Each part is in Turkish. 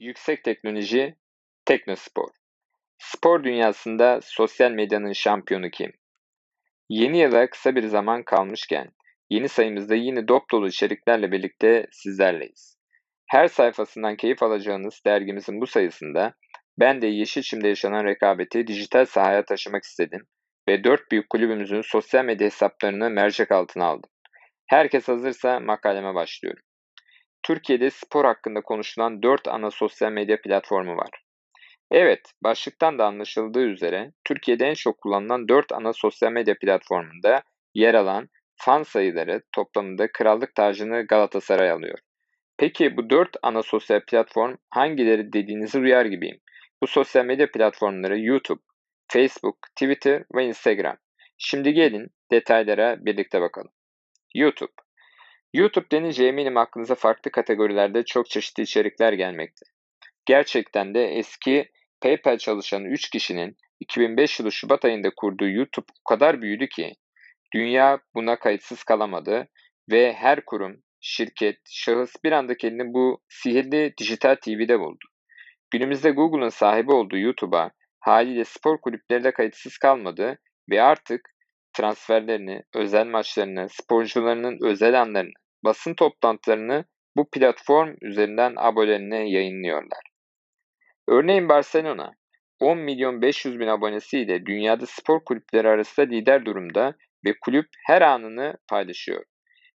Yüksek teknoloji, teknospor. Spor dünyasında sosyal medyanın şampiyonu kim? Yeni yıla kısa bir zaman kalmışken yeni sayımızda yine dop dolu içeriklerle birlikte sizlerleyiz. Her sayfasından keyif alacağınız dergimizin bu sayısında ben de Yeşilçim'de yaşanan rekabeti dijital sahaya taşımak istedim ve dört büyük kulübümüzün sosyal medya hesaplarını mercek altına aldım. Herkes hazırsa makaleme başlıyorum. Türkiye'de spor hakkında konuşulan 4 ana sosyal medya platformu var. Evet, başlıktan da anlaşıldığı üzere Türkiye'de en çok kullanılan 4 ana sosyal medya platformunda yer alan fan sayıları toplamında krallık tacını Galatasaray alıyor. Peki bu 4 ana sosyal platform hangileri dediğinizi duyar gibiyim. Bu sosyal medya platformları YouTube, Facebook, Twitter ve Instagram. Şimdi gelin detaylara birlikte bakalım. YouTube YouTube denince eminim aklınıza farklı kategorilerde çok çeşitli içerikler gelmekte. Gerçekten de eski PayPal çalışan 3 kişinin 2005 yılı Şubat ayında kurduğu YouTube o kadar büyüdü ki dünya buna kayıtsız kalamadı ve her kurum, şirket, şahıs bir anda kendini bu sihirli dijital TV'de buldu. Günümüzde Google'ın sahibi olduğu YouTube'a haliyle spor kulüpleri de kayıtsız kalmadı ve artık transferlerini, özel maçlarını, sporcularının özel anlarını, basın toplantılarını bu platform üzerinden abonelerine yayınlıyorlar. Örneğin Barcelona 10 milyon 500 bin abonesiyle dünyada spor kulüpleri arasında lider durumda ve kulüp her anını paylaşıyor.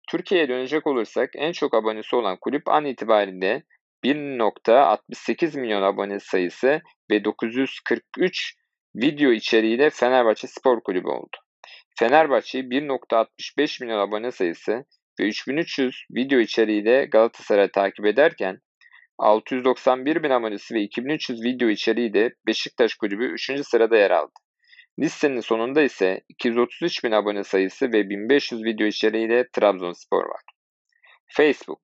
Türkiye'ye dönecek olursak en çok abonesi olan kulüp an itibariyle 1.68 milyon abone sayısı ve 943 video içeriğiyle Fenerbahçe Spor Kulübü oldu. Fenerbahçe 1.65 milyon abone sayısı ve 3300 video içeriğiyle Galatasaray takip ederken 691 bin abonesi ve 2300 video içeriğiyle Beşiktaş Kulübü 3. sırada yer aldı. Listenin sonunda ise 233 bin abone sayısı ve 1500 video içeriğiyle Trabzonspor var. Facebook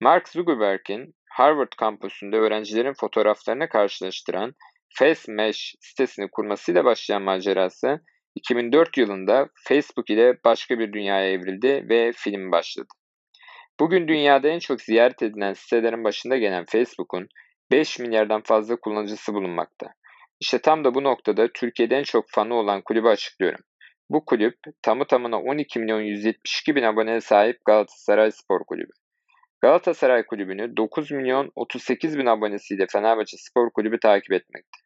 Mark Zuckerberg'in Harvard kampüsünde öğrencilerin fotoğraflarını karşılaştıran Face Mesh sitesini kurmasıyla başlayan macerası 2004 yılında Facebook ile başka bir dünyaya evrildi ve film başladı. Bugün dünyada en çok ziyaret edilen sitelerin başında gelen Facebook'un 5 milyardan fazla kullanıcısı bulunmakta. İşte tam da bu noktada Türkiye'de en çok fanı olan kulübü açıklıyorum. Bu kulüp tamı tamına 12 milyon 172 bin aboneye sahip Galatasaray Spor Kulübü. Galatasaray Kulübü'nü 9 milyon 38 bin abonesiyle Fenerbahçe Spor Kulübü takip etmekte.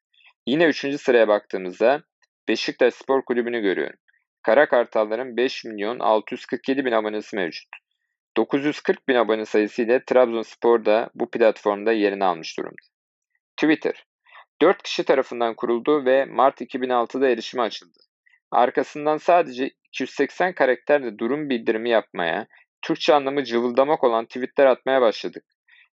Yine 3. sıraya baktığımızda Beşiktaş Spor Kulübü'nü görüyorum. Kara Kartalların 5 milyon 647 bin abonesi mevcut. 940 bin abone sayısı ile Trabzonspor da bu platformda yerini almış durumda. Twitter 4 kişi tarafından kuruldu ve Mart 2006'da erişime açıldı. Arkasından sadece 280 karakterle durum bildirimi yapmaya, Türkçe anlamı cıvıldamak olan tweetler atmaya başladık.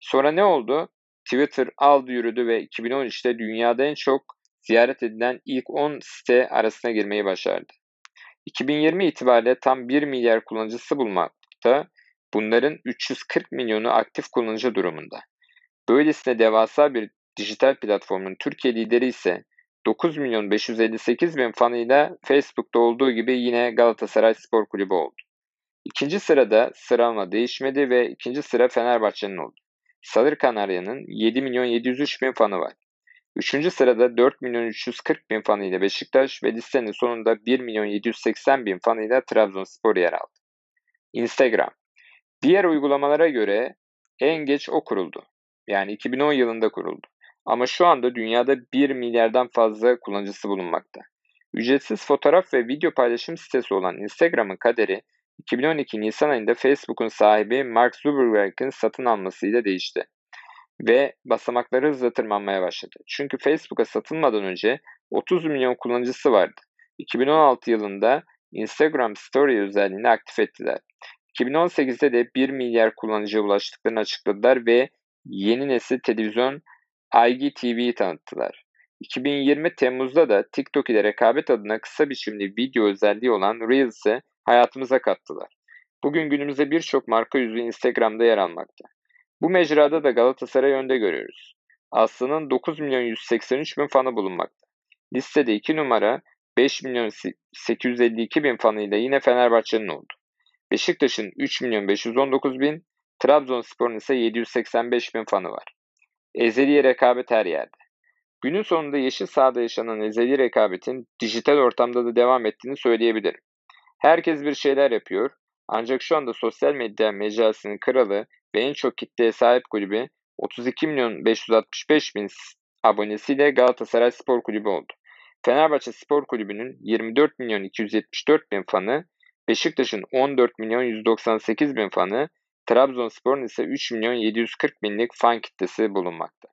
Sonra ne oldu? Twitter aldı yürüdü ve 2013'te dünyada en çok ziyaret edilen ilk 10 site arasına girmeyi başardı. 2020 itibariyle tam 1 milyar kullanıcısı bulmakta, bunların 340 milyonu aktif kullanıcı durumunda. Böylesine devasa bir dijital platformun Türkiye lideri ise 9 milyon 558 bin fanıyla Facebook'ta olduğu gibi yine Galatasaray Spor Kulübü oldu. İkinci sırada sıralama değişmedi ve ikinci sıra Fenerbahçe'nin oldu. Salır Kanarya'nın 7 milyon 703 bin fanı var. Üçüncü sırada 4 milyon 340 bin fanıyla Beşiktaş ve listenin sonunda 1 milyon 780 bin fanıyla Trabzonspor yer aldı. Instagram Diğer uygulamalara göre en geç o kuruldu. Yani 2010 yılında kuruldu. Ama şu anda dünyada 1 milyardan fazla kullanıcısı bulunmakta. Ücretsiz fotoğraf ve video paylaşım sitesi olan Instagram'ın kaderi 2012 Nisan ayında Facebook'un sahibi Mark Zuckerberg'in satın almasıyla değişti. Ve basamakları hızla tırmanmaya başladı. Çünkü Facebook'a satılmadan önce 30 milyon kullanıcısı vardı. 2016 yılında Instagram Story özelliğini aktif ettiler. 2018'de de 1 milyar kullanıcıya ulaştıklarını açıkladılar ve yeni nesil televizyon IGTV'yi tanıttılar. 2020 Temmuz'da da TikTok ile rekabet adına kısa biçimli video özelliği olan Reels'i hayatımıza kattılar. Bugün günümüzde birçok marka yüzü Instagram'da yer almakta. Bu mecrada da Galatasaray'ı önde görüyoruz. Aslı'nın 9 milyon 183 bin fanı bulunmakta. Listede 2 numara 5 milyon 852 bin fanıyla yine Fenerbahçe'nin oldu. Beşiktaş'ın 3 milyon 519 bin, Trabzonspor'un ise 785 bin fanı var. Ezeli rekabet her yerde. Günün sonunda yeşil sahada yaşanan ezeli rekabetin dijital ortamda da devam ettiğini söyleyebilirim. Herkes bir şeyler yapıyor ancak şu anda sosyal medya mecrasının kralı ve en çok kitleye sahip kulübü 32 milyon 565 bin abonesiyle Galatasaray Spor Kulübü oldu. Fenerbahçe Spor Kulübü'nün 24 milyon 274 bin fanı, Beşiktaş'ın 14 milyon 198 bin fanı, Trabzonspor'un ise 3 milyon 740 binlik fan kitlesi bulunmakta.